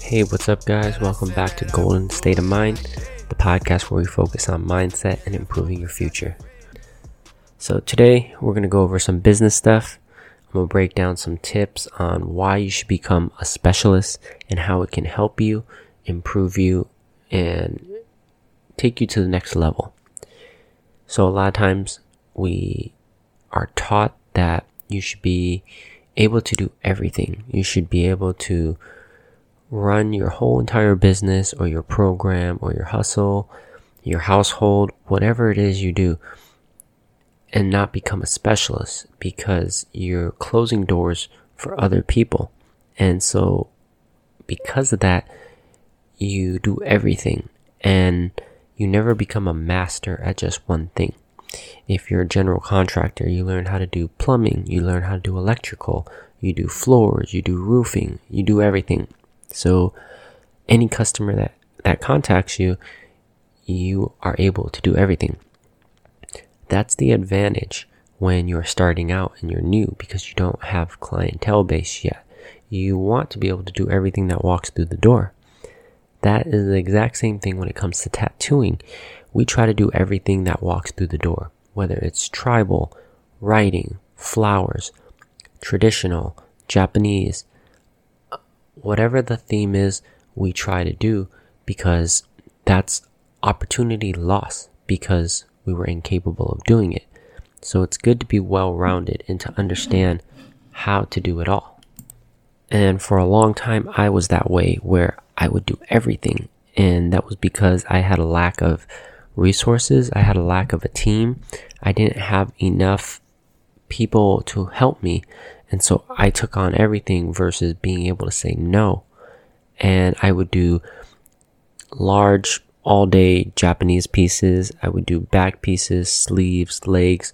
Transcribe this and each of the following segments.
Hey, what's up, guys? Welcome back to Golden State of Mind, the podcast where we focus on mindset and improving your future. So, today we're going to go over some business stuff. I'm going to break down some tips on why you should become a specialist and how it can help you, improve you, and take you to the next level. So, a lot of times we are taught that you should be able to do everything. You should be able to run your whole entire business or your program or your hustle, your household, whatever it is you do, and not become a specialist because you're closing doors for other people. And so, because of that, you do everything and you never become a master at just one thing. If you're a general contractor, you learn how to do plumbing, you learn how to do electrical, you do floors, you do roofing, you do everything. So any customer that, that contacts you, you are able to do everything. That's the advantage when you're starting out and you're new because you don't have clientele base yet. You want to be able to do everything that walks through the door. That is the exact same thing when it comes to tattooing. We try to do everything that walks through the door, whether it's tribal, writing, flowers, traditional, Japanese, whatever the theme is, we try to do because that's opportunity loss because we were incapable of doing it. So it's good to be well rounded and to understand how to do it all. And for a long time, I was that way where I would do everything. And that was because I had a lack of resources. I had a lack of a team. I didn't have enough people to help me. And so I took on everything versus being able to say no. And I would do large all day Japanese pieces. I would do back pieces, sleeves, legs.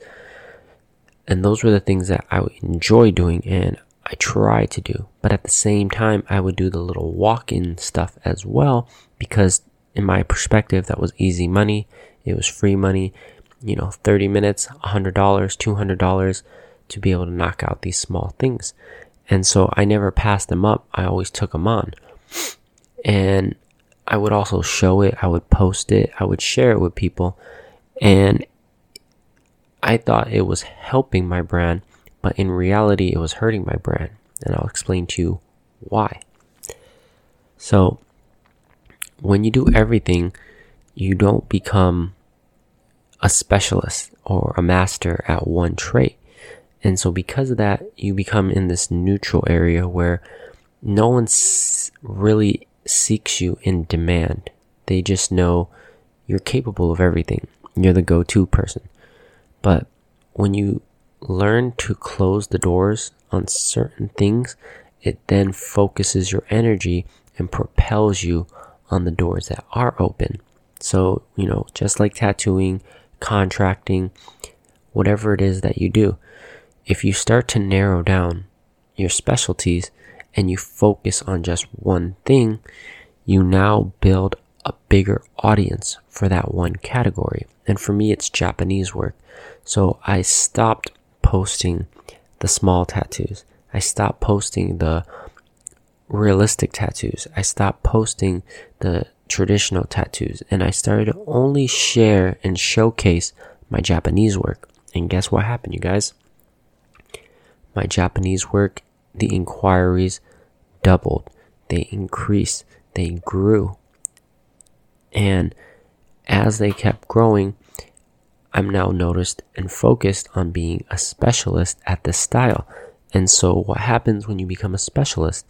And those were the things that I would enjoy doing and I try to do. But at the same time, I would do the little walk in stuff as well because in my perspective, that was easy money. It was free money. You know, 30 minutes, $100, $200 to be able to knock out these small things. And so I never passed them up. I always took them on. And I would also show it. I would post it. I would share it with people. And I thought it was helping my brand, but in reality, it was hurting my brand. And I'll explain to you why. So when you do everything, you don't become a specialist or a master at one trait. And so because of that, you become in this neutral area where no one really seeks you in demand. They just know you're capable of everything. You're the go-to person. But when you learn to close the doors on certain things, it then focuses your energy and propels you on the doors that are open. So, you know, just like tattooing, contracting, whatever it is that you do, if you start to narrow down your specialties and you focus on just one thing, you now build a bigger audience for that one category. And for me, it's Japanese work. So I stopped posting the small tattoos. I stopped posting the realistic tattoos. I stopped posting the traditional tattoos and I started to only share and showcase my Japanese work. And guess what happened, you guys? My Japanese work, the inquiries doubled, they increased, they grew. And as they kept growing, I'm now noticed and focused on being a specialist at this style. And so, what happens when you become a specialist?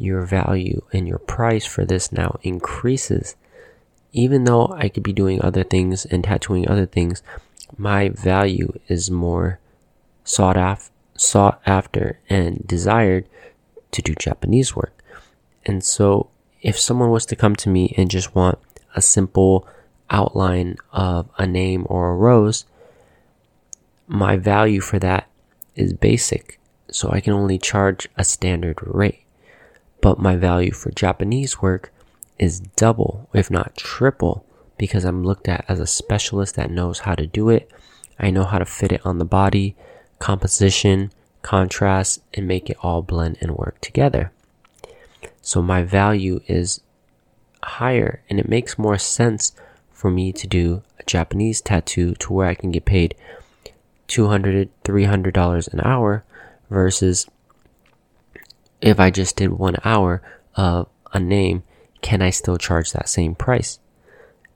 your value and your price for this now increases. Even though I could be doing other things and tattooing other things, my value is more sought after, sought after and desired to do Japanese work. And so if someone was to come to me and just want a simple outline of a name or a rose, my value for that is basic. So I can only charge a standard rate but my value for Japanese work is double, if not triple, because I'm looked at as a specialist that knows how to do it. I know how to fit it on the body, composition, contrast, and make it all blend and work together. So my value is higher and it makes more sense for me to do a Japanese tattoo to where I can get paid $200, $300 an hour versus if I just did one hour of a name, can I still charge that same price?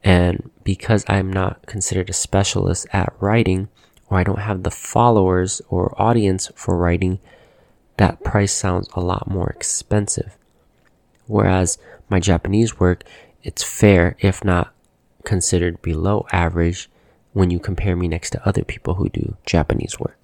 And because I'm not considered a specialist at writing, or I don't have the followers or audience for writing, that price sounds a lot more expensive. Whereas my Japanese work, it's fair, if not considered below average, when you compare me next to other people who do Japanese work.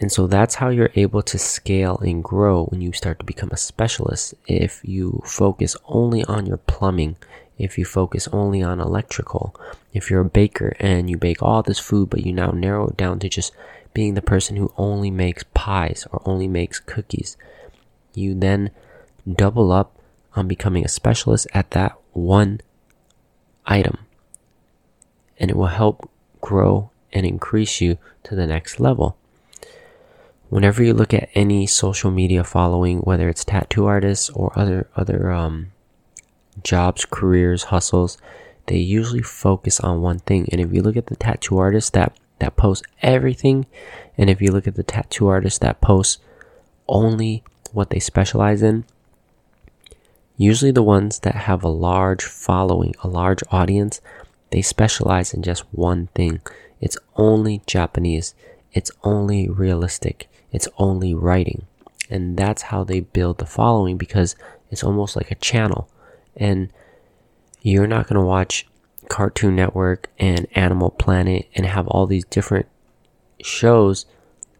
And so that's how you're able to scale and grow when you start to become a specialist. If you focus only on your plumbing, if you focus only on electrical, if you're a baker and you bake all this food, but you now narrow it down to just being the person who only makes pies or only makes cookies, you then double up on becoming a specialist at that one item. And it will help grow and increase you to the next level. Whenever you look at any social media following, whether it's tattoo artists or other other um, jobs, careers, hustles, they usually focus on one thing. And if you look at the tattoo artists that that post everything, and if you look at the tattoo artists that post only what they specialize in, usually the ones that have a large following, a large audience, they specialize in just one thing. It's only Japanese. It's only realistic. It's only writing. And that's how they build the following because it's almost like a channel and you're not going to watch Cartoon Network and Animal Planet and have all these different shows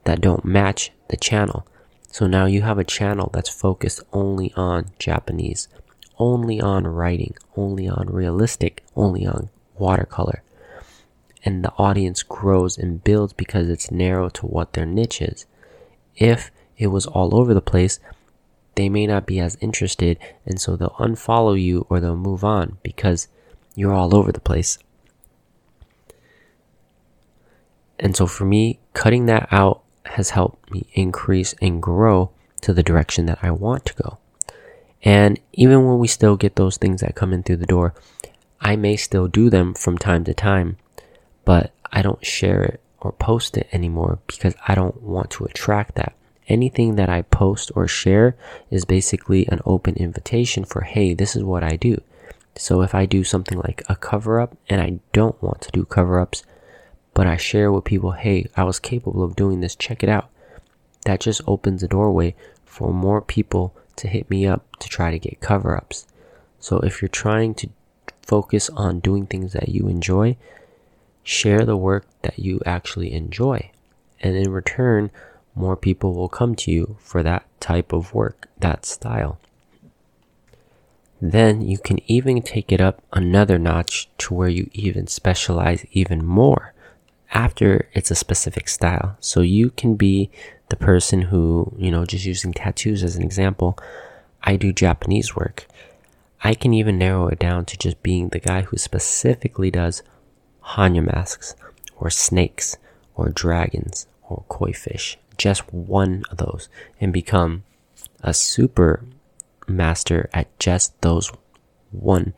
that don't match the channel. So now you have a channel that's focused only on Japanese, only on writing, only on realistic, only on watercolor. And the audience grows and builds because it's narrow to what their niche is. If it was all over the place, they may not be as interested, and so they'll unfollow you or they'll move on because you're all over the place. And so for me, cutting that out has helped me increase and grow to the direction that I want to go. And even when we still get those things that come in through the door, I may still do them from time to time, but I don't share it or post it anymore because I don't want to attract that anything that I post or share is basically an open invitation for, hey, this is what I do. So if I do something like a cover up and I don't want to do cover ups, but I share with people, hey, I was capable of doing this, check it out. That just opens a doorway for more people to hit me up to try to get cover ups. So if you're trying to focus on doing things that you enjoy, share the work that you actually enjoy. And in return, more people will come to you for that type of work, that style. Then you can even take it up another notch to where you even specialize even more after it's a specific style. So you can be the person who, you know, just using tattoos as an example, I do Japanese work. I can even narrow it down to just being the guy who specifically does Hannya masks or snakes or dragons or koi fish just one of those and become a super master at just those one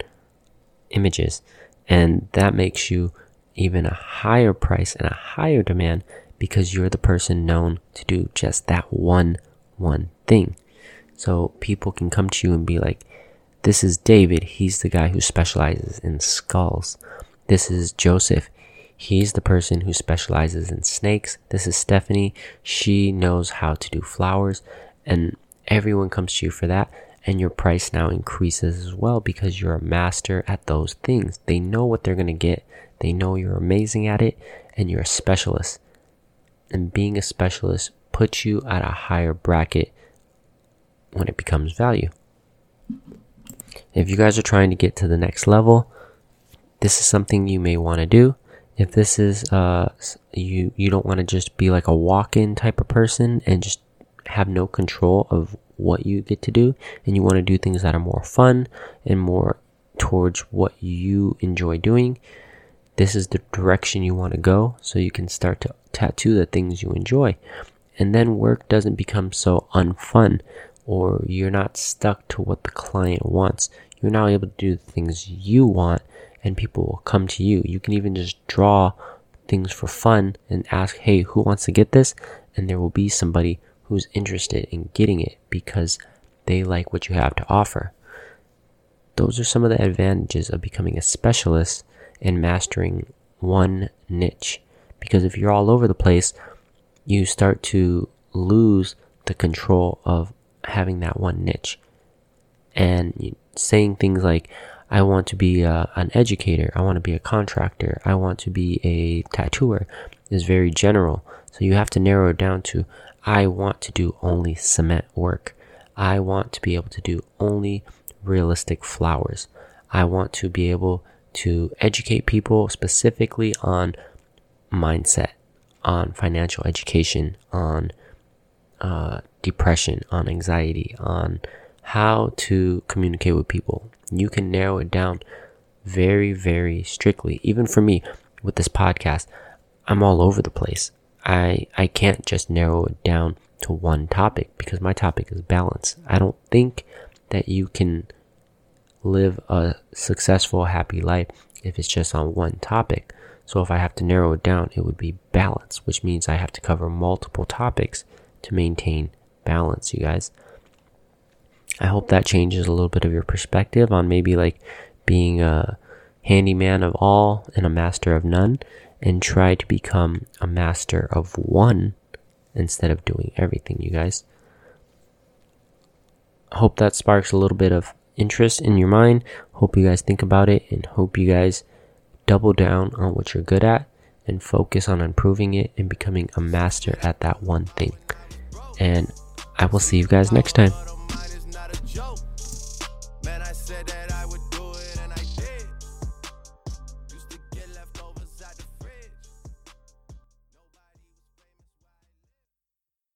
images. And that makes you even a higher price and a higher demand because you're the person known to do just that one, one thing. So people can come to you and be like, this is David. He's the guy who specializes in skulls. This is Joseph. He's the person who specializes in snakes. This is Stephanie. She knows how to do flowers and everyone comes to you for that. And your price now increases as well because you're a master at those things. They know what they're going to get. They know you're amazing at it and you're a specialist. And being a specialist puts you at a higher bracket when it becomes value. If you guys are trying to get to the next level, this is something you may want to do if this is uh you you don't want to just be like a walk-in type of person and just have no control of what you get to do and you want to do things that are more fun and more towards what you enjoy doing this is the direction you want to go so you can start to tattoo the things you enjoy and then work doesn't become so unfun or you're not stuck to what the client wants. You're now able to do the things you want and people will come to you. You can even just draw things for fun and ask, hey, who wants to get this? And there will be somebody who's interested in getting it because they like what you have to offer. Those are some of the advantages of becoming a specialist and mastering one niche. Because if you're all over the place, you start to lose the control of having that one niche. And saying things like, I want to be a, an educator, I want to be a contractor, I want to be a tattooer is very general. So you have to narrow it down to, I want to do only cement work. I want to be able to do only realistic flowers. I want to be able to educate people specifically on mindset, on financial education, on uh, depression, on anxiety, on how to communicate with people. You can narrow it down very, very strictly. Even for me, with this podcast, I'm all over the place. I I can't just narrow it down to one topic because my topic is balance. I don't think that you can live a successful, happy life if it's just on one topic. So if I have to narrow it down, it would be balance, which means I have to cover multiple topics to maintain balance, you guys. I hope that changes a little bit of your perspective on maybe like being a handyman of all and a master of none and try to become a master of one instead of doing everything, you guys. Hope that sparks a little bit of interest in your mind. Hope you guys think about it and hope you guys double down on what you're good at and focus on improving it and becoming a master at that one thing. And I will see you guys next time.